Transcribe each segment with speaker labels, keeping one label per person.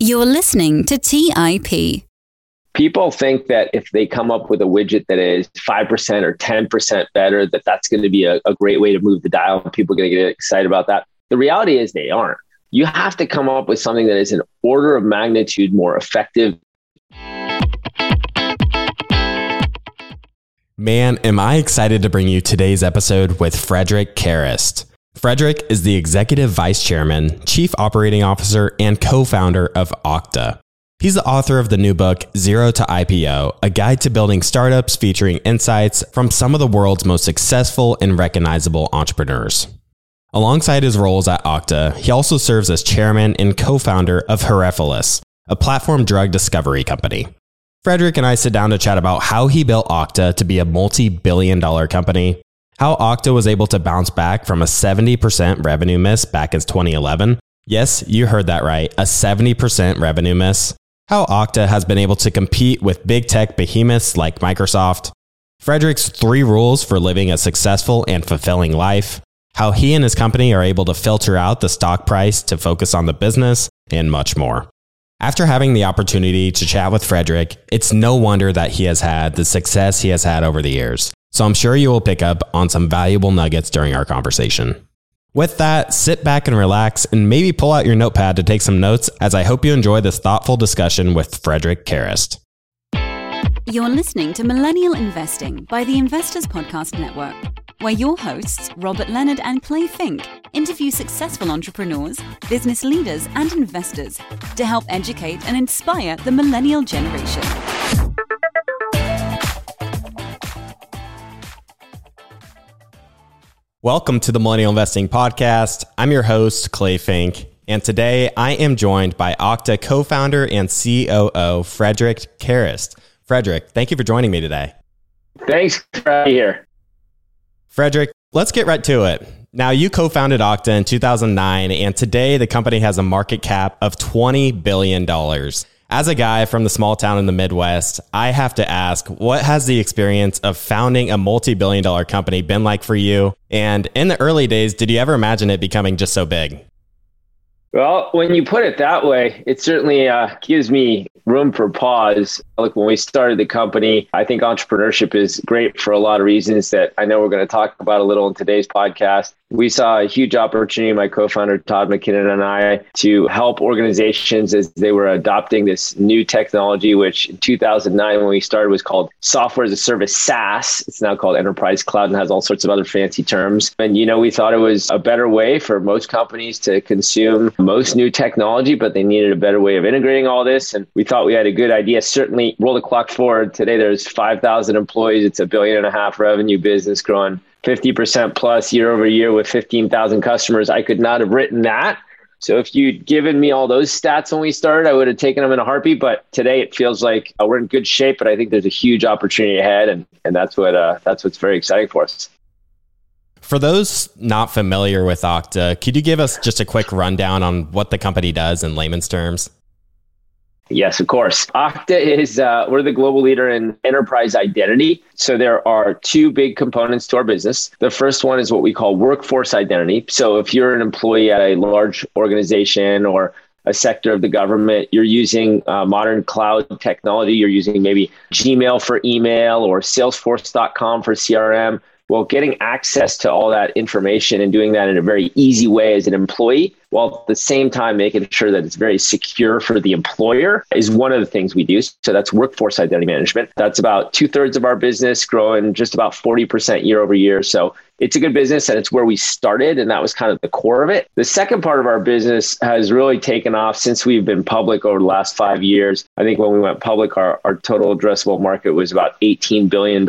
Speaker 1: You're listening to TIP.
Speaker 2: People think that if they come up with a widget that is 5% or 10% better, that that's going to be a, a great way to move the dial. People are going to get excited about that. The reality is they aren't. You have to come up with something that is an order of magnitude more effective.
Speaker 3: Man, am I excited to bring you today's episode with Frederic Kerrest. Frederic is the executive vice chairman, chief operating officer, and co founder of Okta. He's the author of the new book, Zero to IPO, a guide to building startups featuring insights from some of the world's most successful and recognizable entrepreneurs. Alongside his roles at Okta, he also serves as chairman and co founder of Herophilus, a platform drug discovery company. Frederic and I sit down to chat about how he built Okta to be a multi billion dollar company, how Okta was able to bounce back from a 70% revenue miss back in 2011. Yes, you heard that right, a 70% revenue miss. How Okta has been able to compete with big tech behemoths like Microsoft. Frederic's three rules for living a successful and fulfilling life. How he and his company are able to filter out the stock price to focus on the business, and much more. After having the opportunity to chat with Frederic, it's no wonder that he has had the success he has had over the years. So I'm sure you will pick up on some valuable nuggets during our conversation. With that, sit back and relax and maybe pull out your notepad to take some notes as I hope you enjoy this thoughtful discussion with Frederic Kerrest.
Speaker 1: You're listening to Millennial Investing by the Investors Podcast Network, where your hosts, Robert Leonard and Clay Fink, interview successful entrepreneurs, business leaders, and investors to help educate and inspire the millennial generation.
Speaker 3: Welcome to the Millennial Investing Podcast. I'm your host, Clay Fink, and today I am joined by Okta co founder and COO, Frederic Kerrest. Frederic, thank you for joining me today.
Speaker 2: Thanks for being here.
Speaker 3: Frederic, let's get right to it. Now, you co founded Okta in 2009, and today the company has a market cap of $20 billion. As a guy from the small town in the Midwest, I have to ask, what has the experience of founding a multi billion dollar company been like for you? And in the early days, did you ever imagine it becoming just so big?
Speaker 2: Well, when you put it that way, it certainly uh, gives me room for pause. Look, when we started the company, I think entrepreneurship is great for a lot of reasons that I know we're going to talk about a little in today's podcast. We saw a huge opportunity, my co founder Todd McKinnon and I, to help organizations as they were adopting this new technology, which in 2009, when we started, was called Software as a Service SaaS. It's now called Enterprise Cloud and has all sorts of other fancy terms. And, you know, we thought it was a better way for most companies to consume most new technology, but they needed a better way of integrating all this. And we thought we had a good idea. Certainly, roll the clock forward. Today, there's 5,000 employees. It's a billion and a half revenue business growing 50% plus year over year with 15,000 customers. I could not have written that. So if you'd given me all those stats when we started, I would have taken them in a heartbeat. But today it feels like uh, we're in good shape, but I think there's a huge opportunity ahead, and and that's what uh, that's what's very exciting for us.
Speaker 3: For those not familiar with Okta, could you give us just a quick rundown on what the company does in layman's terms?
Speaker 2: Yes, of course. Okta is, uh, we're the global leader in enterprise identity. So there are two big components to our business. The first one is what we call workforce identity. So if you're an employee at a large organization or a sector of the government, you're using uh, modern cloud technology, you're using maybe Gmail for email or Salesforce.com for CRM. Well, getting access to all that information and doing that in a very easy way as an employee while at the same time making sure that it's very secure for the employer is one of the things we do. So that's workforce identity management. That's about two thirds of our business, growing just about 40% year over year. So it's a good business and it's where we started. And that was kind of the core of it. The second part of our business has really taken off since we've been public over the last five years. I think when we went public, our, our total addressable market was about $18 billion.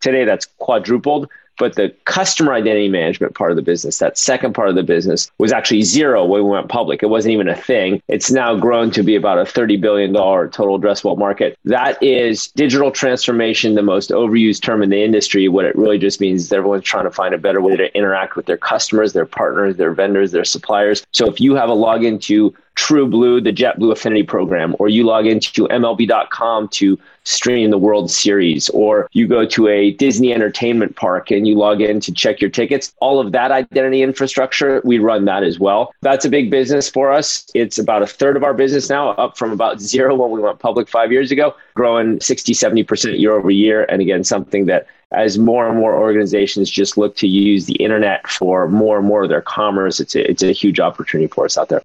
Speaker 2: Today, that's quadrupled. But the customer identity management part of the business, that second part of the business, was actually zero when we went public. It wasn't even a thing. It's now grown to be about a $30 billion total addressable market. That is digital transformation, the most overused term in the industry. What it really just means is everyone's trying to find a better way to interact with their customers, their partners, their vendors, their suppliers. So if you have a login to TrueBlue, the JetBlue Affinity program, or you log into MLB.com to stream the World Series, or you go to a Disney entertainment park and you log in to check your tickets. All of that identity infrastructure, we run that as well. That's a big business for us. It's about a third of our business now, up from about zero when we went public five years ago, growing 60, 70% year over year. And again, something that as more and more organizations just look to use the internet for more and more of their commerce, it's a, it's a huge opportunity for us out there.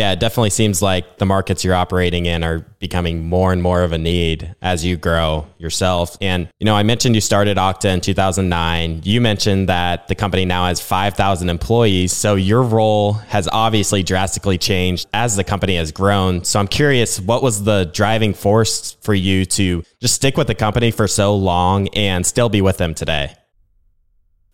Speaker 3: Yeah, it definitely seems like the markets you're operating in are becoming more and more of a need as you grow yourself. And, you know, I mentioned you started Okta in 2009. You mentioned that the company now has 5,000 employees. So your role has obviously drastically changed as the company has grown. So I'm curious, what was the driving force for you to just stick with the company for so long and still be with them today?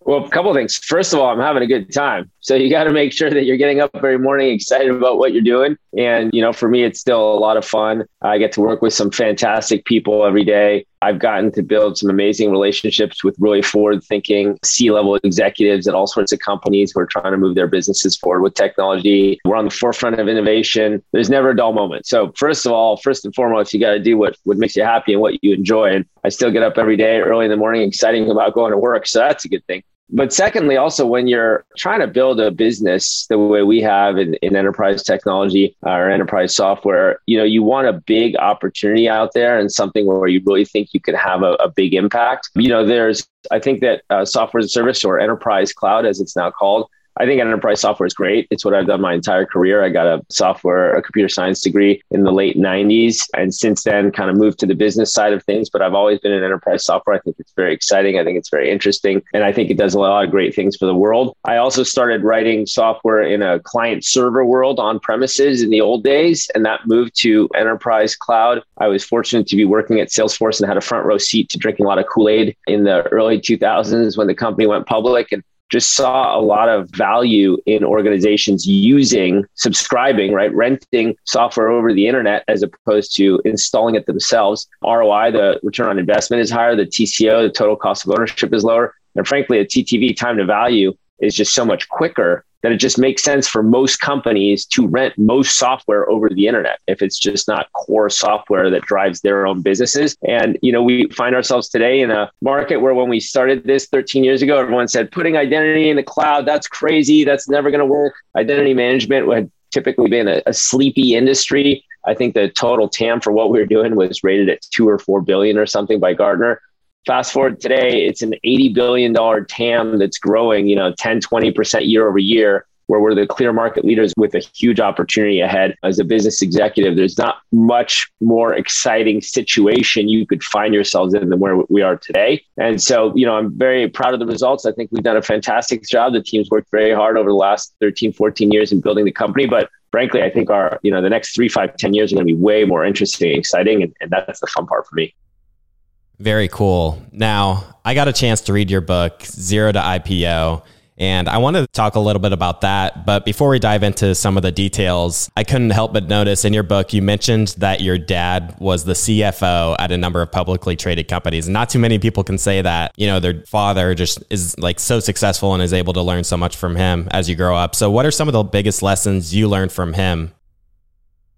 Speaker 2: Well, a couple of things. First of all, I'm having a good time. So you got to make sure that you're getting up every morning excited about what you're doing. And, you know, for me, it's still a lot of fun. I get to work with some fantastic people every day. I've gotten to build some amazing relationships with really forward thinking C level executives at all sorts of companies who are trying to move their businesses forward with technology. We're on the forefront of innovation. There's never a dull moment. So, first of all, first and foremost, you got to do what, what makes you happy and what you enjoy. And I still get up every day early in the morning, exciting about going to work. So, that's a good thing. But secondly, also when you're trying to build a business the way we have in, in enterprise technology uh, or enterprise software, you know, you want a big opportunity out there and something where you really think you can have a, a big impact. You know, there's, I think that uh, software as a service or enterprise cloud, as it's now called, I think enterprise software is great. It's what I've done my entire career. I got a software, a computer science degree in the late 90s. And since then, kind of moved to the business side of things. But I've always been in enterprise software. I think it's very exciting. I think it's very interesting. And I think it does a lot of great things for the world. I also started writing software in a client server world on premises in the old days. And that moved to enterprise cloud. I was fortunate to be working at Salesforce and had a front row seat to drinking a lot of Kool Aid in the early 2000s when the company went public. And just saw a lot of value in organizations using subscribing, right? Renting software over the internet as opposed to installing it themselves. ROI, the return on investment is higher. The TCO, the total cost of ownership is lower. And frankly, a TTV time to value is just so much quicker that it just makes sense for most companies to rent most software over the internet if it's just not core software that drives their own businesses. And, you know, we find ourselves today in a market where when we started this 13 years ago, everyone said putting identity in the cloud, that's crazy. That's never going to work. Identity management had typically been a, a sleepy industry. I think the total TAM for what we were doing was rated at two or four billion or something by Gartner. Fast forward today, it's an $80 billion TAM that's growing, you know, 10, 20% year over year, where we're the clear market leaders with a huge opportunity ahead. As a business executive, there's not much more exciting situation you could find yourselves in than where we are today. And so, you know, I'm very proud of the results. I think we've done a fantastic job. The team's worked very hard over the last 13, 14 years in building the company, but frankly, I think our, you know, the next three, five, 10 years are going to be way more interesting and exciting. And, and that's the fun part for me.
Speaker 3: Very cool. Now, I got a chance to read your book, Zero to IPO, and I want to talk a little bit about that. But before we dive into some of the details, I couldn't help but notice in your book, you mentioned that your dad was the CFO at a number of publicly traded companies. Not too many people can say that, you know, their father just is like so successful and is able to learn so much from him as you grow up. So, what are some of the biggest lessons you learned from him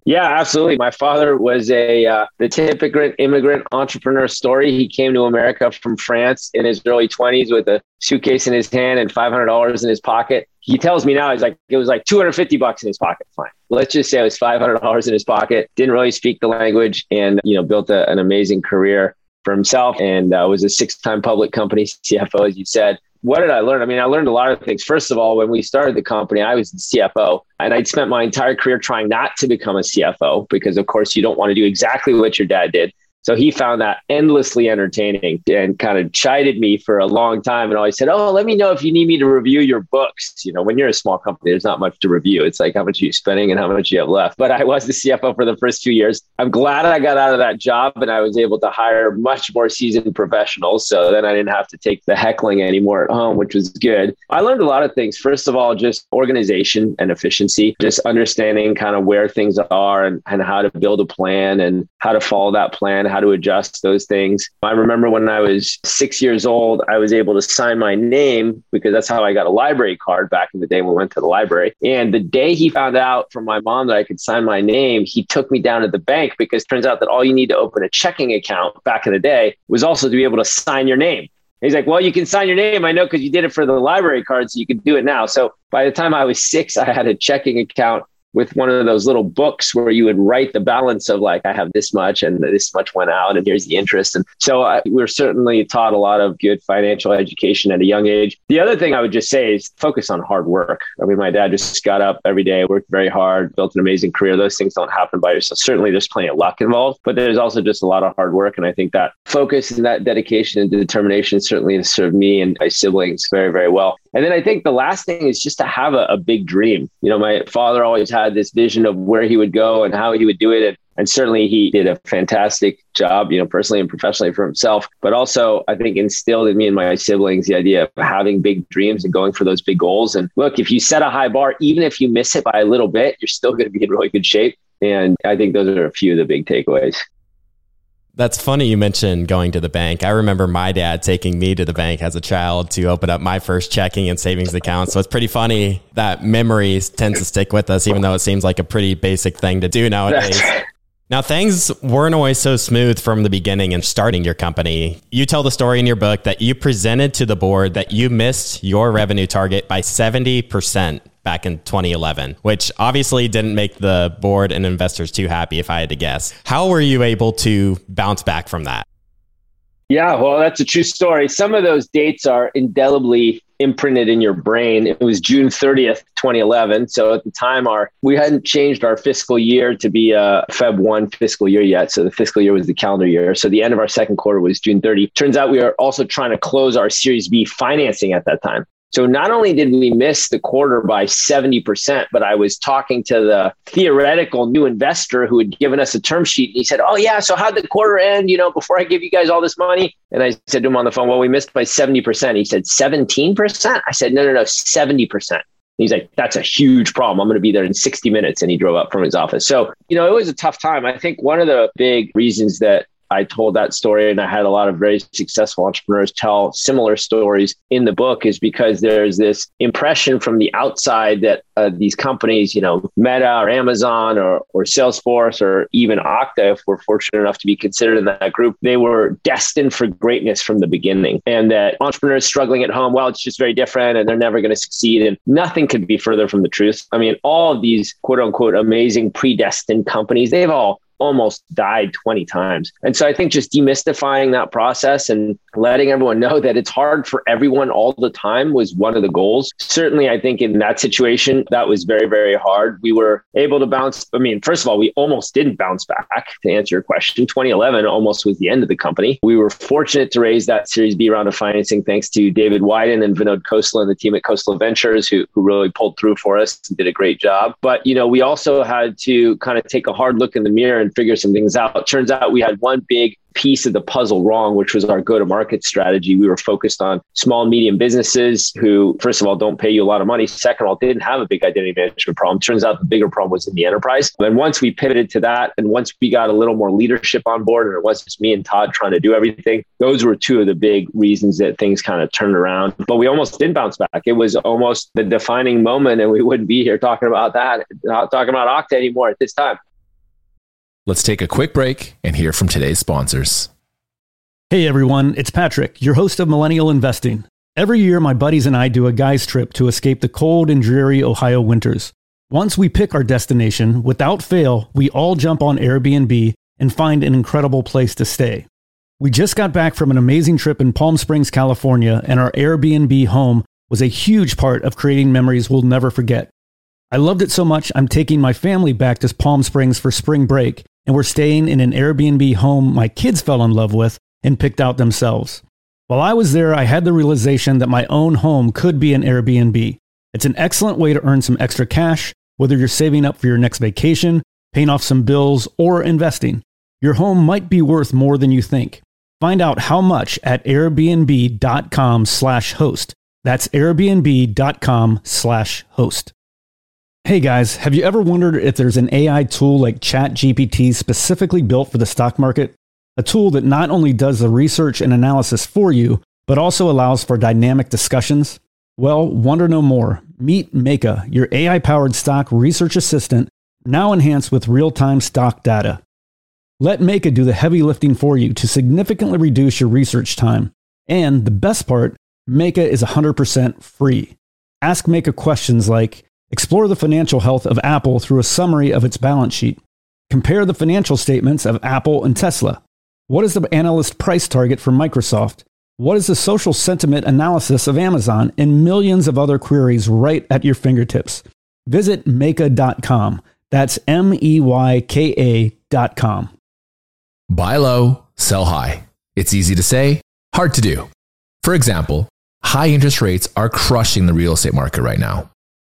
Speaker 2: yeah, absolutely. My father was a uh, the typical immigrant entrepreneur story. He came to America from France in his early 20s with a suitcase in his hand and $500 in his pocket. He tells me now he's like it was like 250 bucks in his pocket. Fine. Let's just say it was $500 in his pocket. Didn't really speak the language and you know built a, an amazing career for himself and uh, was a six-time public company CFO as you said what did I learn? I mean, I learned a lot of things. First of all, when we started the company, I was the CFO and I'd spent my entire career trying not to become a CFO because, of course, you don't want to do exactly what your dad did. So he found that endlessly entertaining and kind of chided me for a long time and always said, Oh, let me know if you need me to review your books. You know, when you're a small company, there's not much to review. It's like how much are you spending and how much you have left. But I was the CFO for the first two years. I'm glad I got out of that job and I was able to hire much more seasoned professionals. So then I didn't have to take the heckling anymore at home, which was good. I learned a lot of things. First of all, just organization and efficiency, just understanding kind of where things are and, and how to build a plan and how to follow that plan how to adjust those things. I remember when I was six years old, I was able to sign my name because that's how I got a library card back in the day when we went to the library. And the day he found out from my mom that I could sign my name, he took me down to the bank because turns out that all you need to open a checking account back in the day was also to be able to sign your name. He's like, well, you can sign your name. I know because you did it for the library card, so you can do it now. So by the time I was six, I had a checking account with one of those little books where you would write the balance of like I have this much and this much went out and here's the interest and so uh, we are certainly taught a lot of good financial education at a young age. The other thing I would just say is focus on hard work. I mean my dad just got up every day, worked very hard, built an amazing career. Those things don't happen by yourself. Certainly there's plenty of luck involved, but there's also just a lot of hard work and I think that focus and that dedication and determination certainly has served me and my siblings very very well. And then I think the last thing is just to have a, a, big dream. You know, my father always had this vision of where he would go and how he would do it. And, and certainly he did a fantastic job, you know, personally and professionally for himself. But also, I think instilled in me and my siblings the idea of having big dreams and going for those big goals. And look, if you set a high bar, even if you miss it by a little bit, you're still going to be in really good shape. And I think those are a few of the big takeaways.
Speaker 3: That's funny you mentioned going to the bank. I remember my dad taking me to the bank as a child to open up my first checking and savings account. So it's pretty funny that memory tends to stick with us, even though it seems like a pretty basic thing to do nowadays. Now, things weren't always so smooth from the beginning in starting your company. You tell the story in your book that you presented to the board that you missed your revenue target by 70% back in 2011, which obviously didn't make the board and investors too happy, if I had to guess. How were you able to bounce back from that?
Speaker 2: Yeah, well, that's a true story. Some of those dates are indelibly imprinted in your brain. It was June 30th, 2011. So at the time, our we hadn't changed our fiscal year to be a Feb 1 fiscal year yet. So the fiscal year was the calendar year. So the end of our second quarter was June 30. Turns out we were also trying to close our Series B financing at that time. So not only did we miss the quarter by 70%, but I was talking to the theoretical new investor who had given us a term sheet. And he said, Oh, yeah. So how'd the quarter end? You know, before I give you guys all this money? And I said to him on the phone, Well, we missed by 70%. He said, 17%? I said, No, no, no, 70%. He's like, that's a huge problem. I'm going to be there in 60 minutes. And he drove up from his office. So, you know, it was a tough time. I think one of the big reasons that I told that story and I had a lot of very successful entrepreneurs tell similar stories in the book is because there's this impression from the outside that uh, these companies, you know, Meta or Amazon or, or Salesforce or even Okta, if we're fortunate enough to be considered in that group, they were destined for greatness from the beginning. And that entrepreneurs struggling at home, well, it's just very different and they're never going to succeed. And nothing could be further from the truth. I mean, all of these quote unquote amazing predestined companies, they've all almost died 20 times. And so I think just demystifying that process and letting everyone know that it's hard for everyone all the time was one of the goals. Certainly, I think in that situation, that was very, very hard. We were able to bounce. I mean, first of all, we almost didn't bounce back to answer your question. 2011 almost was the end of the company. We were fortunate to raise that Series B round of financing thanks to David Weiden and Vinod Khosla and the team at Khosla Ventures who, who really pulled through for us and did a great job. But, you know, we also had to kind of take a hard look in the mirror figure some things out. Turns out we had one big piece of the puzzle wrong, which was our go to market strategy. We were focused on small and medium businesses who, first of all, don't pay you a lot of money. Second of all, didn't have a big identity management problem. Turns out the bigger problem was in the enterprise. And once we pivoted to that, and once we got a little more leadership on board, and it wasn't just me and Todd trying to do everything, those were two of the big reasons that things kind of turned around. But we almost did bounce back. It was almost the defining moment, and we wouldn't be here talking about that, not talking about Okta anymore at this time.
Speaker 4: Let's take a quick break and hear from today's sponsors.
Speaker 5: Hey everyone, it's Patrick, your host of Millennial Investing. Every year, my buddies and I do a guy's trip to escape the cold and dreary Ohio winters. Once we pick our destination, without fail, we all jump on Airbnb and find an incredible place to stay. We just got back from an amazing trip in Palm Springs, California, and our Airbnb home was a huge part of creating memories we'll never forget. I loved it so much, I'm taking my family back to Palm Springs for spring break, and we're staying in an Airbnb home my kids fell in love with and picked out themselves. While I was there, I had the realization that my own home could be an Airbnb. It's an excellent way to earn some extra cash, whether you're saving up for your next vacation, paying off some bills, or investing. Your home might be worth more than you think. Find out how much at airbnb.com/host. That's airbnb.com/host. Hey guys, have you ever wondered if there's an AI tool like ChatGPT specifically built for the stock market? a tool that not only does the research and analysis for you, but also allows for dynamic discussions? Well, wonder no more. Meet Meyka, your AI powered stock research assistant, now enhanced with real time stock data. Let Meyka do the heavy lifting for you to significantly reduce your research time. And the best part, Meyka is 100% free. Ask Meyka questions like Explore the financial health of Apple through a summary of its balance sheet. Compare the financial statements of Apple and Tesla. What is the analyst price target for Microsoft? What is the social sentiment analysis of Amazon? And millions of other queries right at your fingertips. Visit Meyka.com. That's M E Y K A.com.
Speaker 4: Buy low, sell high. It's easy to say, hard to do. For example, high interest rates are crushing the real estate market right now.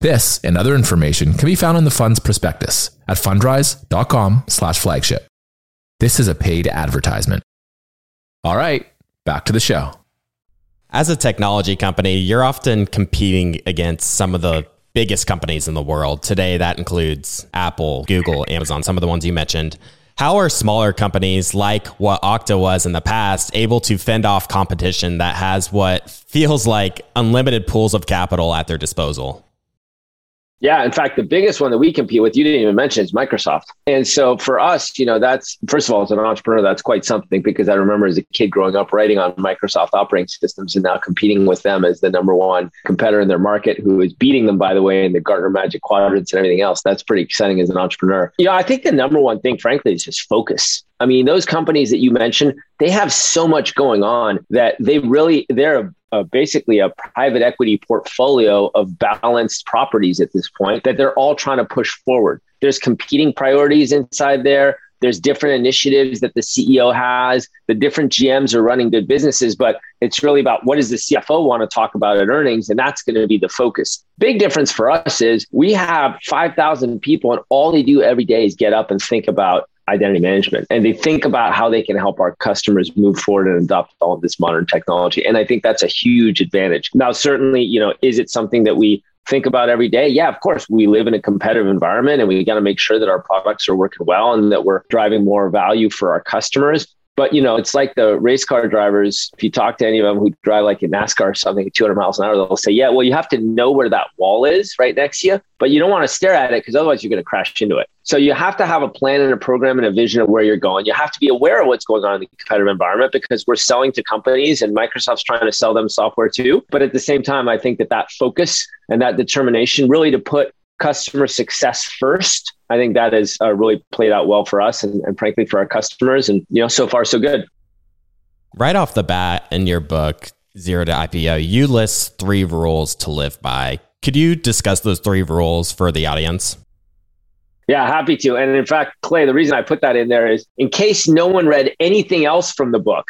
Speaker 4: This and other information can be found in the fund's prospectus at fundrise.com/flagship. This is a paid advertisement. All right, back to the show.
Speaker 3: As a technology company, you're often competing against some of the biggest companies in the world. Today that includes Apple, Google, Amazon, some of the ones you mentioned. How are smaller companies like what Okta was in the past able to fend off competition that has what feels like unlimited pools of capital at their disposal?
Speaker 2: Yeah, in fact, the biggest one that we compete with, you didn't even mention, is Microsoft. And so for us, you know, that's first of all, as an entrepreneur, that's quite something because I remember as a kid growing up writing on Microsoft operating systems and now competing with them as the number one competitor in their market, who is beating them, by the way, in the Gartner Magic Quadrants and everything else. That's pretty exciting as an entrepreneur. You know, I think the number one thing, frankly, is just focus. I mean, those companies that you mentioned, they have so much going on that they really, they're uh, basically a private equity portfolio of balanced properties at this point that they're all trying to push forward. There's competing priorities inside there. There's different initiatives that the CEO has. The different GMs are running good businesses, but it's really about what does the CFO want to talk about at earnings, and that's going to be the focus. Big difference for us is we have 5,000 people, and all they do every day is get up and think about identity management. And they think about how they can help our customers move forward and adopt all of this modern technology. And i think that's a huge advantage. Now certainly you know is it something that we think about every day? Yeah of course. We live in a competitive environment and we got to make sure that our products are working well and that we're driving more value for our customers but you know, it's like the race car drivers. If you talk to any of them who drive like in NASCAR or something at 200 miles an hour, they'll say, "Yeah, well, you have to know where that wall is right next to you, but you don't want to stare at it because otherwise you're going to crash into it." So you have to have a plan and a program and a vision of where you're going. You have to be aware of what's going on in the competitive environment because we're selling to companies and Microsoft's trying to sell them software too. But at the same time, I think that that focus and that determination really to put customer success first. I think that has uh, really played out well for us and, and frankly for our customers. And, you know, so far, so good.
Speaker 3: Right off the bat in your book, Zero to IPO, you list three rules to live by. Could you discuss those three rules for the audience?
Speaker 2: Yeah, happy to. And in fact, Clay, the reason I put that in there is in case no one read anything else from the book,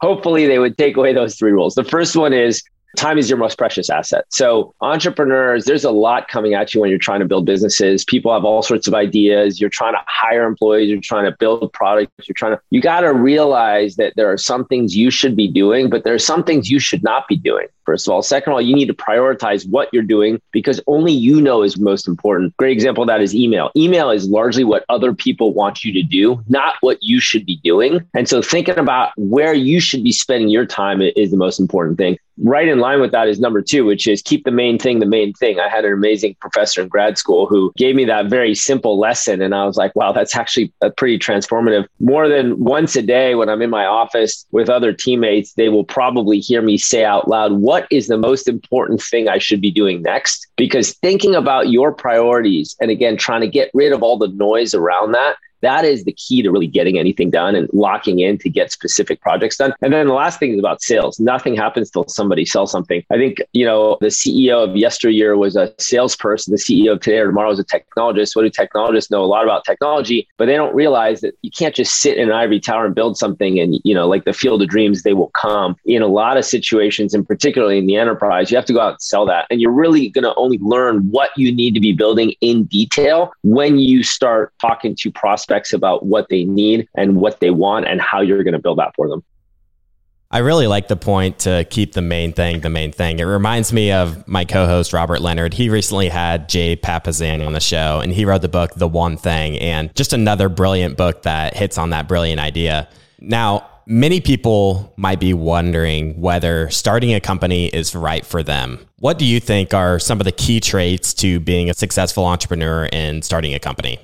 Speaker 2: hopefully they would take away those three rules. The first one is time is your most precious asset. So, entrepreneurs, there's a lot coming at you when you're trying to build businesses. People have all sorts of ideas. You're trying to hire employees, you're trying to build products, you're trying to, you got to realize that there are some things you should be doing, but there are some things you should not be doing. First of all, second of all, you need to prioritize what you're doing because only you know is most important. Great example of that is email. Email is largely what other people want you to do, not what you should be doing. And so thinking about where you should be spending your time is the most important thing right in line with that is number two, which is keep the main thing the main thing. I had an amazing professor in grad school who gave me that very simple lesson. And I was like, wow, that's actually a pretty transformative. More than once a day when I'm in my office with other teammates, they will probably hear me say out loud, what is the most important thing I should be doing next? Because thinking about your priorities and again, trying to get rid of all the noise around that That is the key to really getting anything done and locking in to get specific projects done. And then the last thing is about sales. Nothing happens till somebody sells something. I think, you know, the CEO of yesteryear was a salesperson. The CEO of today or tomorrow is a technologist. What do technologists know? A lot about technology, but they don't realize that you can't just sit in an ivory tower and build something and, you know, like the field of dreams, they will come. In a lot of situations, and particularly in the enterprise, you have to go out and sell that. And you're really going to only learn what you need to be building in detail when you start talking to prospects about what they need and what they want and how you're going to build that for them.
Speaker 3: I really like the point to keep the main thing the main thing. It reminds me of my co-host Robert Leonard. He recently had Jay Papasan on the show and he wrote the book The One Thing and just another brilliant book that hits on that brilliant idea. Now, many people might be wondering whether starting a company is right for them. What do you think are some of the key traits to being a successful entrepreneur and starting a company?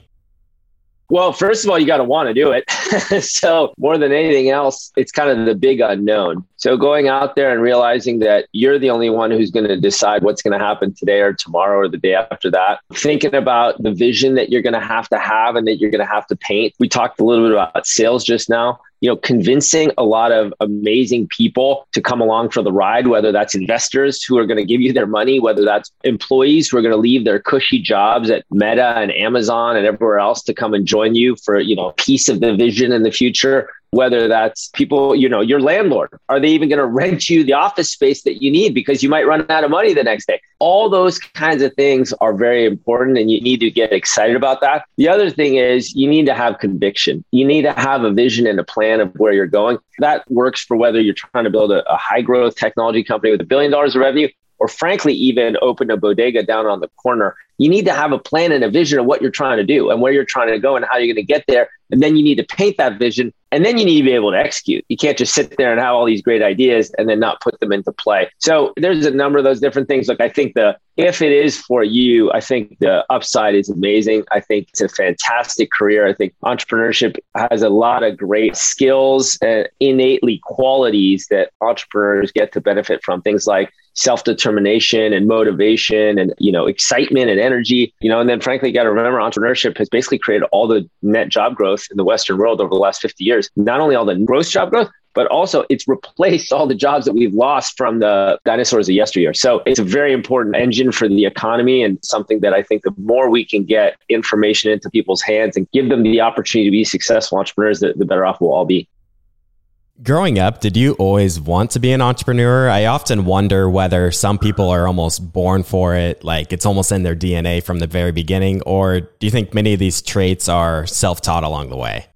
Speaker 2: Well, first of all, you got to want to do it. so, more than anything else, it's kind of the big unknown. So, going out there and realizing that you're the only one who's going to decide what's going to happen today or tomorrow or the day after that, thinking about the vision that you're going to have to have and that you're going to have to paint. We talked a little bit about sales just now you know, convincing a lot of amazing people to come along for the ride, whether that's investors who are going to give you their money, whether that's employees who are going to leave their cushy jobs at Meta and Amazon and everywhere else to come and join you for, you know, a piece of the vision in the future whether that's people, you know, your landlord. Are they even going to rent you the office space that you need because you might run out of money the next day? All those kinds of things are very important and you need to get excited about that. The other thing is you need to have conviction. You need to have a vision and a plan of where you're going. That works for whether you're trying to build a, a high growth technology company with a billion dollars of revenue or frankly even open a bodega down on the corner you need to have a plan and a vision of what you're trying to do and where you're trying to go and how you're going to get there and then you need to paint that vision and then you need to be able to execute. You can't just sit there and have all these great ideas and then not put them into play. So there's a number of those different things. Like I think the if it is for you, I think the upside is amazing. I think it's a fantastic career. I think entrepreneurship has a lot of great skills and innately qualities that entrepreneurs get to benefit from. Things like self-determination and motivation and you know excitement and energy you know and then frankly you got to remember entrepreneurship has basically created all the net job growth in the western world over the last 50 years not only all the gross job growth but also it's replaced all the jobs that we've lost from the dinosaurs of yesteryear. So it's a very important engine for the economy and something that I think the more we can get information into people's hands and give them the opportunity to be successful entrepreneurs, the, the better off we'll all be.
Speaker 3: Growing up, did you always want to be an entrepreneur? I often wonder whether some people are almost born for it, like it's almost in their DNA from the very beginning, or do you think many of these traits are self taught along the way?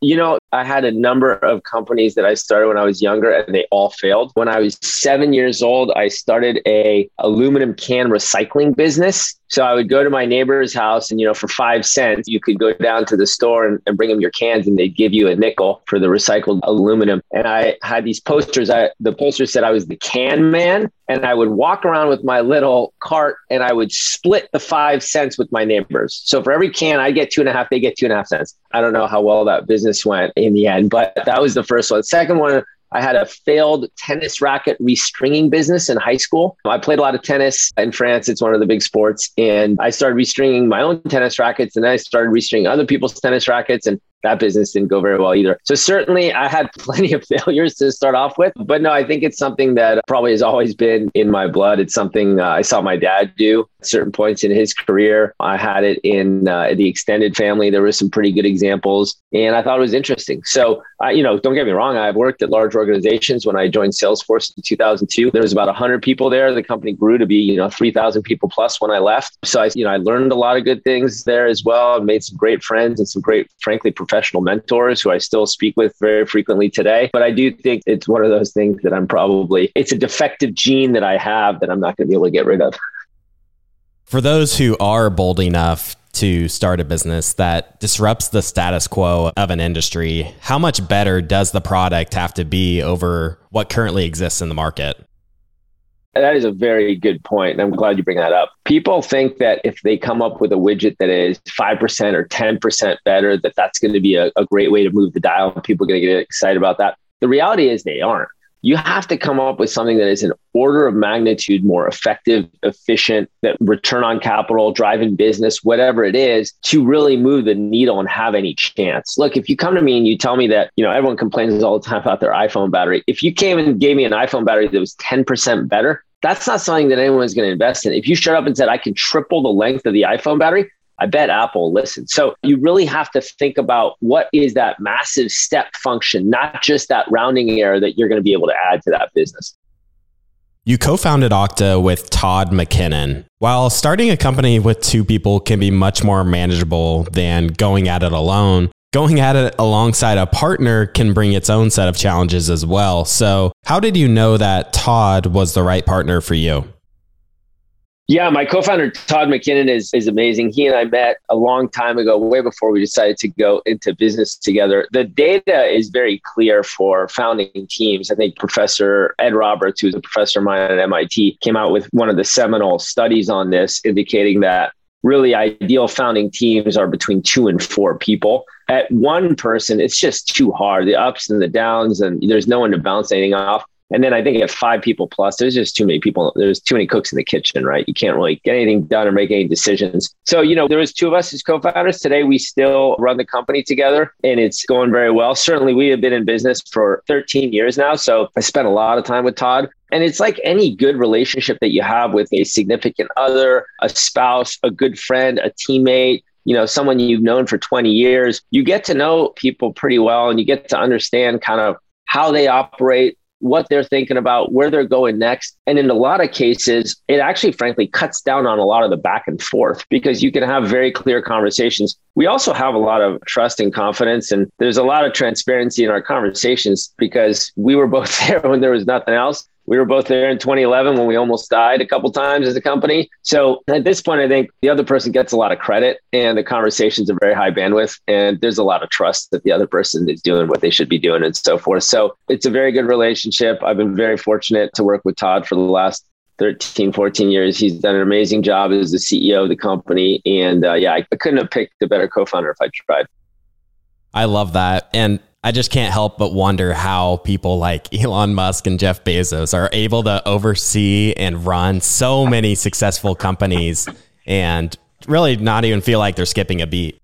Speaker 2: You know, I had a number of companies that I started when I was younger and they all failed. When I was 7 years old, I started a aluminum can recycling business. So I would go to my neighbor's house and, you know, for five cents, you could go down to the store and, and bring them your cans and they'd give you a nickel for the recycled aluminum. And I had these posters. I, the poster said I was the can man. And I would walk around with my little cart and I would split the five cents with my neighbors. So for every can, I get two and a half, they get two and a half cents. I don't know how well that business went in the end, but that was the first one. Second one, I had a failed tennis racket restringing business in high school. I played a lot of tennis in France. It's one of the big sports. And I started restringing my own tennis rackets and then I started restringing other people's tennis rackets. And that business didn't go very well either. So certainly I had plenty of failures to start off with, but no, I think it's something that probably has always been in my blood. It's something uh, I saw my dad do at certain points in his career. I had it in uh, the extended family. There were some pretty good examples and I thought it was interesting. So, uh, you know, don't get me wrong. I've worked at large organizations. When I joined Salesforce in 2002, there was about 100 people there. The company grew to be, you know, 3,000 people plus when I left. So I, you know, I learned a lot of good things there as well. I made some great friends and some great, frankly, professional mentors who I still speak with very frequently today. But I do think it's one of those things that I'm probably, it's a defective gene that I have that I'm not going to be able to get rid of.
Speaker 3: For those who are bold enough to start a business that disrupts the status quo of an industry, how much better does the product have to be over what currently exists in the market?
Speaker 2: That is a very good point. And I'm glad you bring that up. People think that if they come up with a widget that is 5% or 10% better, that that's going to be a, a great way to move the dial people are going to get excited about that. The reality is they aren't. You have to come up with something that is an order of magnitude more effective, efficient, that return on capital, driving business, whatever it is, to really move the needle and have any chance. Look, if you come to me and you tell me that, you know, everyone complains all the time about their iPhone battery. If you came and gave me an iPhone battery that was 10% better, that's not something that anyone's going to invest in. If you showed up and said, I can triple the length of the iPhone battery, I bet Apple listens. So you really have to think about what is that massive step function, not just that rounding error that you're going to be able to add to that business.
Speaker 3: You co founded Okta with Todd McKinnon. While starting a company with two people can be much more manageable than going at it alone, going at it alongside a partner can bring its own set of challenges as well. So, how did you know that Todd was the right partner for you?
Speaker 2: Yeah, my co-founder Todd McKinnon is is amazing. He and I met a long time ago, way before we decided to go into business together. The data is very clear for founding teams. I think Professor Ed Roberts, who's a professor of mine at MIT, came out with one of the seminal studies on this, indicating that really ideal founding teams are between two and four people. At one person, it's just too hard. The ups and the downs, and there's no one to bounce anything off. And then I think at five people plus, there's just too many people. There's too many cooks in the kitchen, right? You can't really get anything done or make any decisions. So, you know, there was two of us as co-founders. Today, we still run the company together and it's going very well. Certainly, we have been in business for 13 years now. So I spent a lot of time with Todd. And it's like any good relationship that you have with a significant other, a spouse, a good friend, a teammate, you know, someone you've known for 20 years, you get to know people pretty well and you get to understand kind of how they operate, what they're thinking about, where they're going next. And in a lot of cases, it actually, frankly, cuts down on a lot of the back and forth because you can have very clear conversations. We also have a lot of trust and confidence, and there's a lot of transparency in our conversations because we were both there when there was nothing else. We were both there in 2011 when we almost died a couple times as a company. So at this point, I think the other person gets a lot of credit and the conversations are very high bandwidth and there's a lot of trust that the other person is doing what they should be doing and so forth. So it's a very good relationship. I've been very fortunate to work with Todd for the last 13, 14 years. He's done an amazing job as the CEO of the company. And uh, yeah, I couldn't have picked a better co founder if I tried.
Speaker 3: I love that. And I just can't help but wonder how people like Elon Musk and Jeff Bezos are able to oversee and run so many successful companies and really not even feel like they're skipping a beat.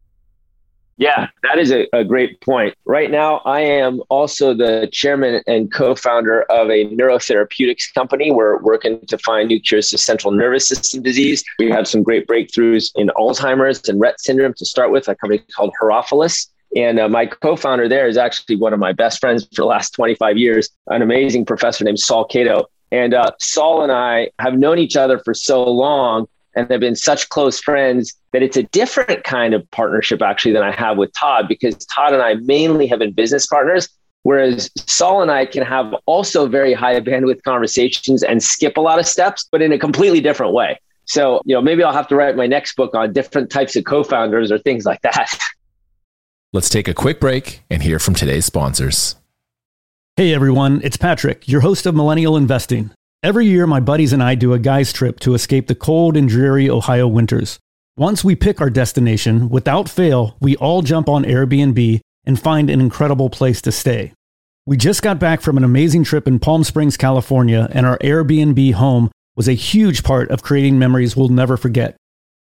Speaker 2: Yeah, that is a, a, great point. Right now, I am also the chairman and co founder of a neurotherapeutics company. We're working to find new cures to central nervous system disease. We have some great breakthroughs in Alzheimer's and Rett syndrome to start with, a company called Herophilus. And uh, my co-founder there is actually one of my best friends for the last 25 years, an amazing professor named Saul Kato. And uh, Saul and I have known each other for so long and have been such close friends that it's a different kind of partnership actually than I have with Todd because Todd and I mainly have been business partners. Whereas Saul and I can have also very high bandwidth conversations and skip a lot of steps, but in a completely different way. So, you know, maybe I'll have to write my next book on different types of co founders or things like that.
Speaker 4: Let's take a quick break and hear from today's sponsors.
Speaker 5: Hey everyone, it's Patrick, your host of Millennial Investing. Every year, my buddies and I do a guy's trip to escape the cold and dreary Ohio winters. Once we pick our destination, without fail, we all jump on Airbnb and find an incredible place to stay. We just got back from an amazing trip in Palm Springs, California, and our Airbnb home was a huge part of creating memories we'll never forget.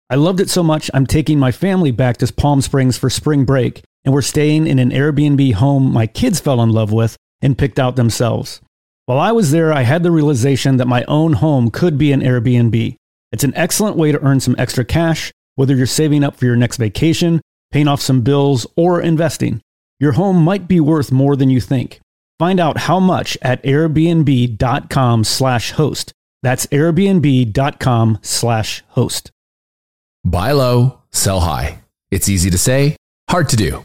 Speaker 5: I loved it so much, I'm taking my family back to Palm Springs for spring break, and we're staying in an Airbnb home my kids fell in love with and picked out themselves. While I was there, I had the realization that my own home could be an Airbnb. It's an excellent way to earn some extra cash, whether you're saving up for your next vacation, paying off some bills, or investing. Your home might be worth more than you think. Find out how much at airbnb.com/host. That's airbnb.com/host.
Speaker 4: Buy low, sell high. It's easy to say, hard to do.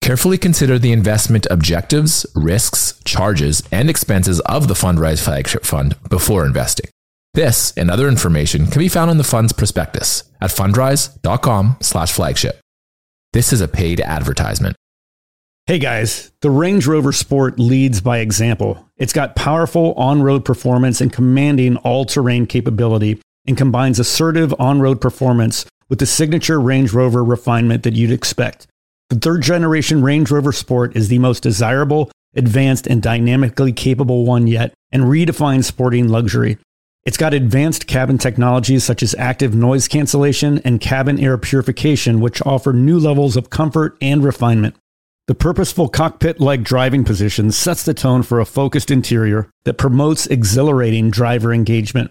Speaker 4: Carefully consider the investment objectives, risks, charges, and expenses of the Fundrise Flagship Fund before investing. This and other information can be found in the fund's prospectus at fundrise.com/flagship. This is a paid advertisement.
Speaker 5: Hey guys, the Range Rover Sport leads by example. It's got powerful on road performance and commanding all terrain capability and combines assertive on road performance with the signature Range Rover refinement that you'd expect. The third generation Range Rover Sport is the most desirable, advanced, and dynamically capable one yet and redefines sporting luxury. It's got advanced cabin technologies such as active noise cancellation and cabin air purification, which offer new levels of comfort and refinement. The purposeful cockpit like driving position sets the tone for a focused interior that promotes exhilarating driver engagement.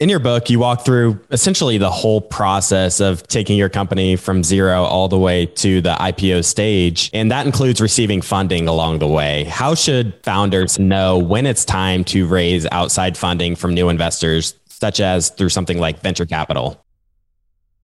Speaker 3: In your book, you walk through essentially the whole process of taking your company from zero all the way to the IPO stage. And that includes receiving funding along the way. How should founders know when it's time to raise outside funding from new investors, such as through something like venture capital?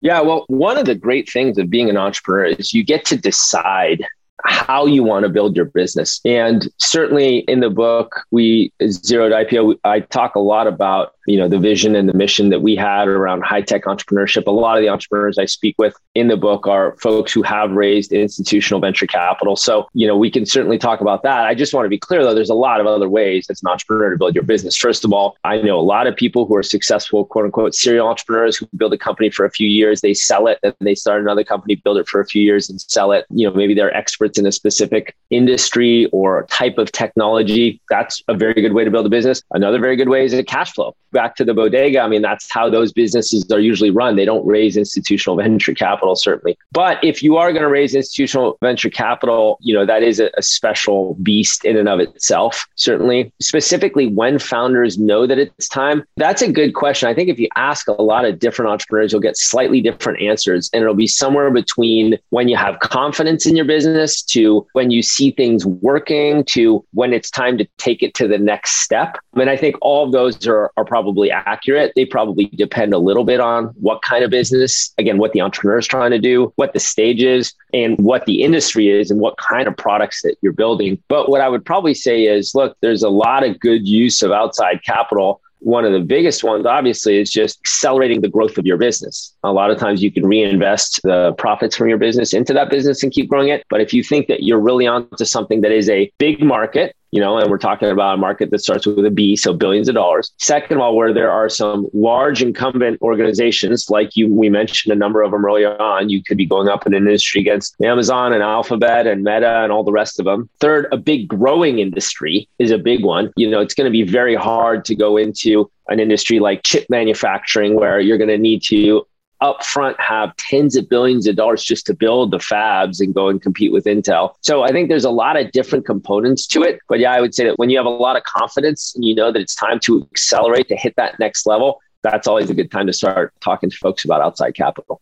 Speaker 2: Yeah, well, one of the great things of being an entrepreneur is you get to decide how you want to build your business. And certainly in the book, we Zero to IPO, I talk a lot about you know the vision and the mission that we had around high tech entrepreneurship. A lot of the entrepreneurs I speak with in the book are folks who have raised institutional venture capital. So you know we can certainly talk about that. I just want to be clear though, there's a lot of other ways as an entrepreneur to build your business. First of all, I know a lot of people who are successful, quote unquote, serial entrepreneurs who build a company for a few years, they sell it, and they start another company, build it for a few years, and sell it. You know maybe they're experts in a specific industry or type of technology. That's a very good way to build a business. Another very good way is a cash flow back to the bodega, I mean, that's how those businesses are usually run. They don't raise institutional venture capital, certainly. But if you are going to raise institutional venture capital, you know, that is a, a special beast in and of itself, certainly. Specifically, when founders know that it's time, that's a good question. I think if you ask a lot of different entrepreneurs, you'll get slightly different answers. And it'll be somewhere between when you have confidence in your business to when you see things working to when it's time to take it to the next step. And I think all of those are, are probably probably accurate. They probably depend a little bit on what kind of business, again, what the entrepreneur is trying to do, what the stage is, and what the industry is, and what kind of products that you're building. But what I would probably say is look, there's a lot of good use of outside capital one of the biggest ones, obviously, is just accelerating the growth of your business. A lot of times you can reinvest the profits from your business into that business and keep growing it. But if you think that you're really onto something that is a big market you know, and we're talking about a market that starts with a B, so billions of dollars. Second of all, where there are some large incumbent organizations, like you, we mentioned a number of them earlier on, you could be going up in an industry against Amazon and Alphabet and Meta and all the rest of them. Third, a big growing industry is a big one. You know, it's going to be very hard to go into an industry like chip manufacturing where you're going to need to upfront have tens of billions of dollars just to build the fabs and go and compete with Intel. So I think there's a lot of different components to it. But yeah, I would say that when you have a lot of confidence and you know that it's time to accelerate to hit that next level, that's always a good time to start talking to folks about outside capital.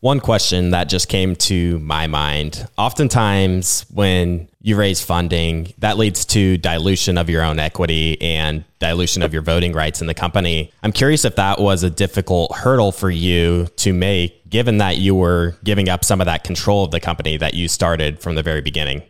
Speaker 3: One question that just came to my mind oftentimes, when you raise funding, that leads to dilution of your own equity and dilution of your voting rights in the company. I'm curious if that was a difficult hurdle for you to make, given that you were giving up some of that control of the company that you started from the very beginning.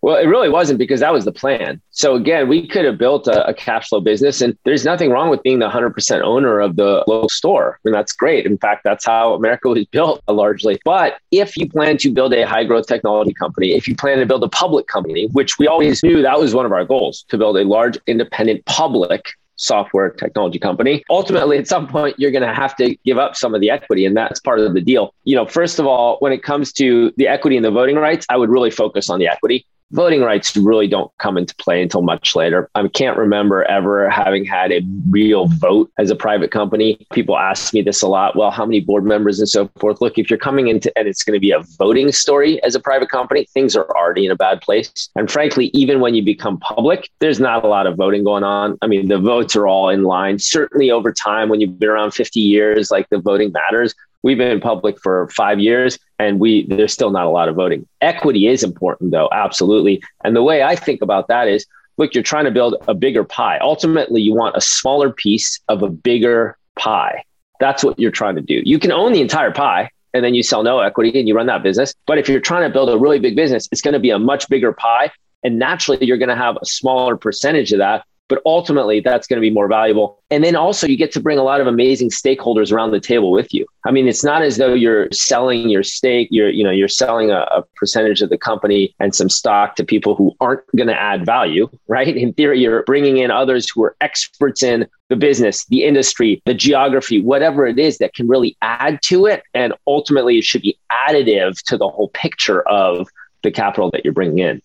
Speaker 2: Well, it really wasn't because that was the plan. So again, we could have built a, a, cash flow business, and there's nothing wrong with being the 100% owner of the local store. Mean, that's great. In fact, that's how America was built largely. But if you plan to build a high growth technology company, if you plan to build a public company, which we always knew that was one of our goals to build a large independent public software technology company. Ultimately, at some point, you're going to have to give up some of the equity, and that's part of the deal. You know, first of all, when it comes to the equity and the voting rights, I would really focus on the equity voting rights really don't come into play until much later. I can't remember ever having had a real vote as a private company. People ask me this a lot. Well, how many board members and so forth? Look, if you're coming into and it's going to be a voting story as a private company, things are already in a bad place. And frankly, even when you become public, there's not a lot of voting going on. I mean, the votes are all in line. Certainly over time, when you've been around 50 years, like the voting matters. We've been public for five years and we there's still not a lot of voting. Equity is important though, absolutely. And the way I think about that is look, you're trying to build a bigger pie. Ultimately, you want a smaller piece of a bigger pie. That's what you're trying to do. You can own the entire pie and then you sell no equity and you run that business. But if you're trying to build a really big business, it's going to be a much bigger pie. And naturally, you're going to have a smaller percentage of that but ultimately that's going to be more valuable. And then also you get to bring a lot of amazing stakeholders around the table with you. I mean, it's not as though you're selling your stake, you're, you know, you're selling a, a percentage of the company and some stock to people who aren't going to add value, right? In theory, you're bringing in others who are experts in the business, the industry, the geography, whatever it is that can really add to it. And ultimately it should be additive to the whole picture of the capital that you're bringing in.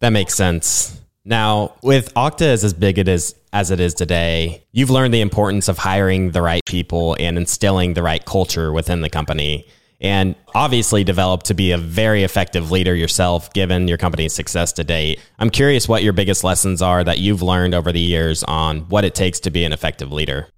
Speaker 3: That makes sense. Now, with Okta as as big it is as it is today, you've learned the importance of hiring the right people and instilling the right culture within the company. And obviously developed to be a very effective leader yourself, given your company's success to date. I'm curious what your biggest lessons are that you've learned over the years on what it takes to be an effective leader.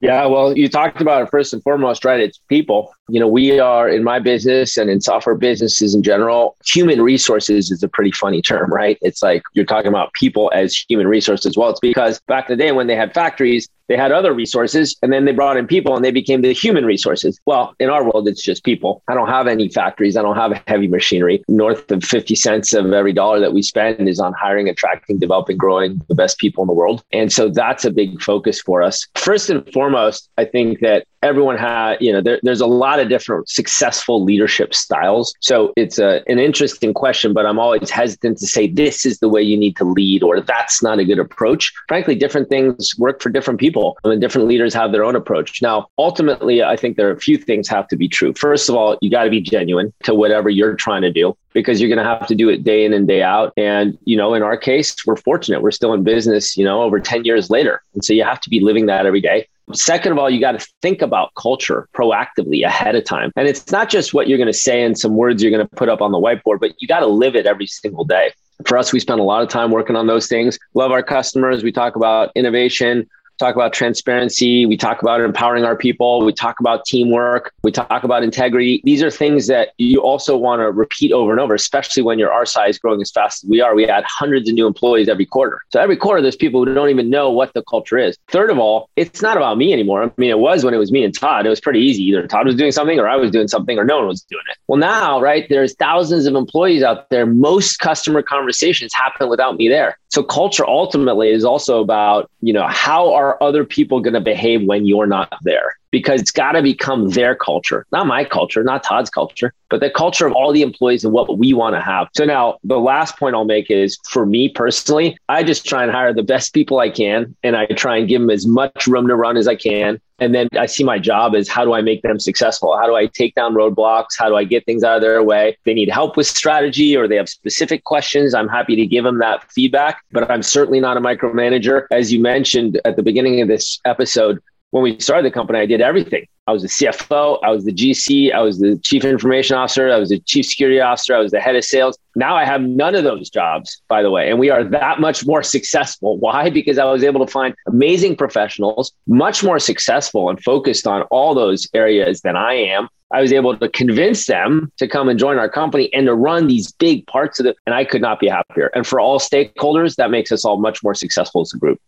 Speaker 2: Yeah, well, you talked about it first and foremost, right? It's people. You know, we are in my business and in software businesses in general, human resources is a pretty funny term, right? It's like you're talking about people as human resources. Well, it's because back in the day when they had factories, they had other resources and then they brought in people and they became the human resources. Well, in our world, it's just people. I don't have any factories. I don't have heavy machinery. North of 50 cents of every dollar that we spend is on hiring, attracting, developing, growing the best people in the world. And so that's a big focus for us. First and foremost, I think that everyone has, you know, there, there's a lot of different successful leadership styles. So it's a, an interesting question, but I'm always hesitant to say this is the way you need to lead or that's not a good approach. Frankly, different things work for different people I and mean, different leaders have their own approach. Now, ultimately, I think there are a few things have to be true. First of all, you got to be genuine to whatever you're trying to do because you're going to have to do it day in and day out. And, you know, in our case, we're fortunate. We're still in business, you know, over 10 years later. And so you have to be living that every day. Second of all, you got to think about culture proactively ahead of time. And it's not just what you're going to say and some words you're going to put up on the whiteboard, but you got to live it every single day. For us, we spend a lot of time working on those things. Love our customers. We talk about innovation talk about transparency. We talk about empowering our people. We talk about teamwork. We talk about integrity. These are things that you also want to repeat over and over, especially when you're our size growing as fast as we are. We add hundreds of new employees every quarter. So every quarter, there's people who don't even know what the culture is. Third of all, it's not about me anymore. I mean, it was when it was me and Todd. It was pretty easy. Either Todd was doing something or I was doing something or no one was doing it. Well, now, right, there's thousands of employees out there. Most customer conversations happen without me there. So culture ultimately is also about, you know, how are other people going to behave when you're not there? Because it's got to become their culture, not my culture, not Todd's culture, but the culture of all the employees and what we want to have. So now the last point I'll make is for me personally, I just try and hire the best people I can and I try and give them as much room to run as I can. And then I see my job is how do I make them successful? How do I take down roadblocks? How do I get things out of their way? If they need help with strategy or they have specific questions, I'm happy to give them that feedback. But I'm certainly not a micromanager. As you mentioned at the beginning of this episode, when we started the company, I did everything. I was the CFO, I was the GC, I was the chief information officer, I was the chief security officer, I was the head of sales. Now I have none of those jobs, by the way. And we are that much more successful. Why? Because I was able to find amazing professionals, much more successful and focused on all those areas than I am. I was able to convince them to come and join our company and to run these big parts of it. And I could not be happier. And for all stakeholders, that makes us all much more successful as a group.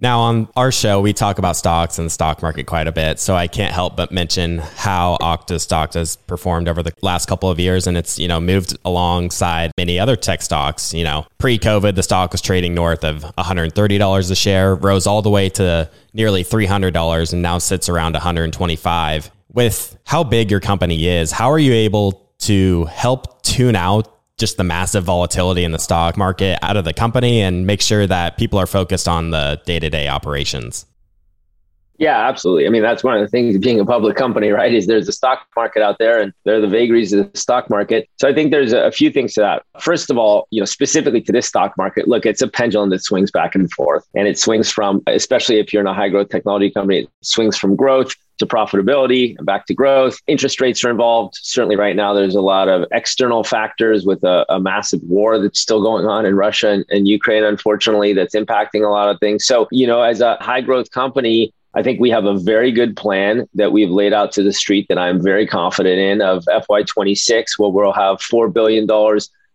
Speaker 3: Now, on our show, we talk about stocks and the stock market quite a bit. So I can't help but mention how Okta stock has performed over the last couple of years. And it's, you know, moved alongside many other tech stocks. You know, pre COVID, the stock was trading north of $130 a share, rose all the way to nearly $300 and now sits around 125. With how big your company is, how are you able to help tune out just the massive volatility in the stock market out of the company and make sure that people are focused on the day to day operations?
Speaker 2: Yeah, absolutely. I mean, that's one of the things being a public company, right? Is there's a stock market out there and there are the vagaries of the stock market. So I think there's a few things to that. First of all, you know, specifically to this stock market, look, it's a pendulum that swings back and forth. And it swings from, especially if you're in a high growth technology company, it swings from growth to profitability and back to growth. Interest rates are involved. Certainly, right now, there's a lot of external factors with a, a massive war that's still going on in Russia and, and Ukraine, unfortunately, that's impacting a lot of things. So, you know, as a high growth company, I think we have a very good plan that we've laid out to the street that I'm very confident in of FY26, where we'll have $4 billion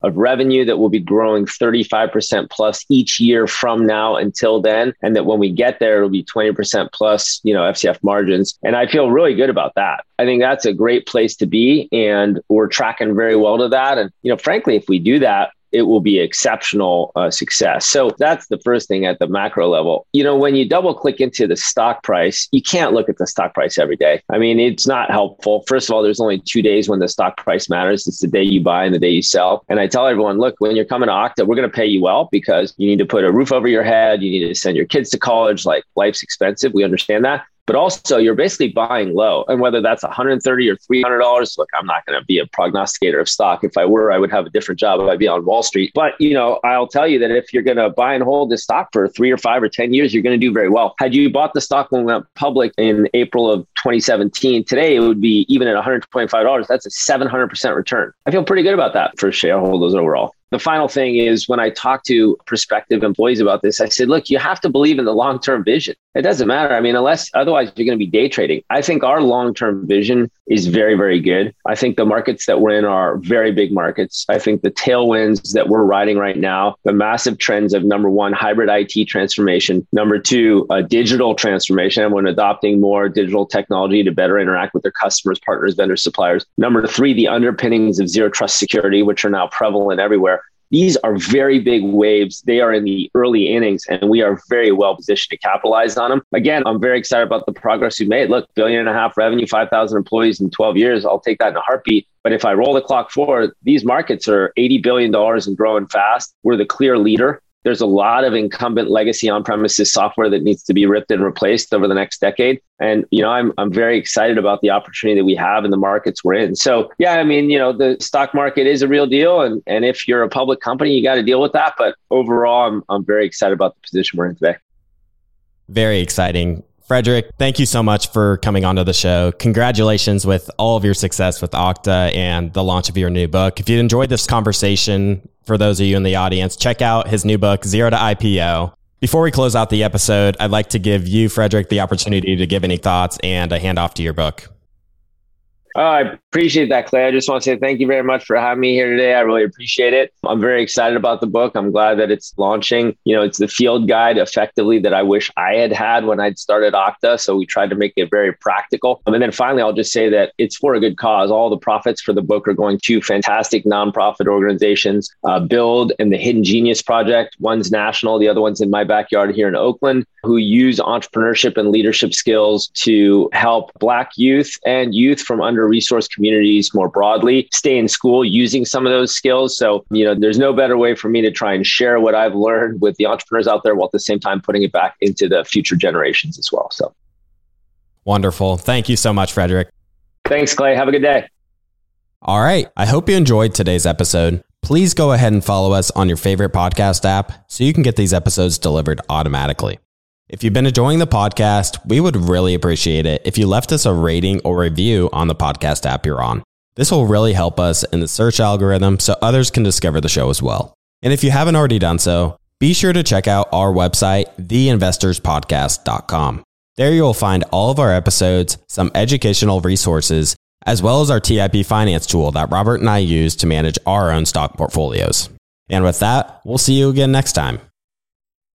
Speaker 2: of revenue that will be growing 35% plus each year from now until then. And that when we get there, it'll be 20% plus, you know, FCF margins. And I feel really good about that. I think that's a great place to be. And we're tracking very well to that. And, you know, frankly, if we do that, it will be exceptional uh, success. So that's the first thing at the macro level. You know, when you double click into the stock price, you can't look at the stock price every day. I mean, it's not helpful. First of all, there's only two days when the stock price matters. It's the day you buy and the day you sell. And I tell everyone, look, when you're coming to Okta, we're going to pay you well because you need to put a roof over your head. You need to send your kids to college. Like life's expensive. We understand that but also you're basically buying low. And whether that's 130 or $300, look, I'm not going to be a prognosticator of stock. If I were, I would have a different job. I'd be on Wall Street. But, you know, I'll tell you that if you're going to buy and hold this stock for three or five or 10 years, you're going to do very well. Had you bought the stock when it went public in April of 2017, today it would be even at $125. That's a 700% return. I feel pretty good about that for shareholders overall the final thing is when I talk to prospective employees about this, I said, look, you have to believe in the long term vision. It doesn't matter. I mean, unless otherwise you're going to be day trading. I think our long term vision is very, very good. I think the markets that we're in are very big markets. I think the tailwinds that we're riding right now, the massive trends of number one, hybrid IT transformation, number two, uh, digital transformation, everyone adopting more digital technology to better interact with their customers, partners, vendors, suppliers. Number three, the underpinnings of zero trust security, which are now prevalent everywhere. These are very big waves. They are in the early innings, and we are very well positioned to capitalize on them. Again, I'm very excited about the progress we've made. Look, billion and a half revenue, 5,000 employees in 12 years. I'll take that in a heartbeat. But if I roll the clock forward, these markets are $80 billion and growing fast. We're the clear leader there's a lot of incumbent legacy on-premises software that needs to be ripped and replaced over the next decade. And you know, I'm I'm very excited about the opportunity that we have in the markets we're in. So yeah, I mean, you know, the stock market is a real deal, and and if you're a public company, you got to deal with that. But overall, I'm I'm very excited about the position we're in today.
Speaker 3: Very exciting. Frederic, thank you so much for coming onto the show. Congratulations with all of your success with Okta and the launch of your new book. If you enjoyed this conversation, for those of you in the audience, check out his new book, Zero to IPO. Before we close out the episode, I'd like to give you, Frederic, the opportunity to give any thoughts and a handoff to your book.
Speaker 2: Oh, I appreciate that, Clay. I just want to say thank you very much for having me here today. I really appreciate it. I'm very excited about the book. I'm glad that it's launching. You know, it's the field guide effectively that I wish I had had when I'd started Okta. So we tried to make it very practical. And then finally, I'll just say that it's for a good cause. All the profits for the book are going to fantastic nonprofit organizations, uh, Build and the Hidden Genius Project. One's national, the other one's in my backyard here in Oakland, who use entrepreneurship and leadership skills to help Black youth and youth from under under resourced communities more broadly, stay in school using some of those skills. So, you know, there's no better way for me to try and share what I've learned with the entrepreneurs out there while at the same time putting it back into the future generations as well. So,
Speaker 3: wonderful. Thank you so much, Frederic.
Speaker 2: Thanks, Clay. Have a good day.
Speaker 3: All right. I hope you enjoyed today's episode. Please go ahead and follow us on your favorite podcast app so you can get these episodes delivered automatically. If you've been enjoying the podcast, we would really appreciate it if you left us a rating or review on the podcast app you're on. This will really help us in the search algorithm so others can discover the show as well. And if you haven't already done so, be sure to check out our website, theinvestorspodcast.com. There you'll find all of our episodes, some educational resources, as well as our TIP finance tool that Robert and I use to manage our own stock portfolios. And with that, we'll see you again next time.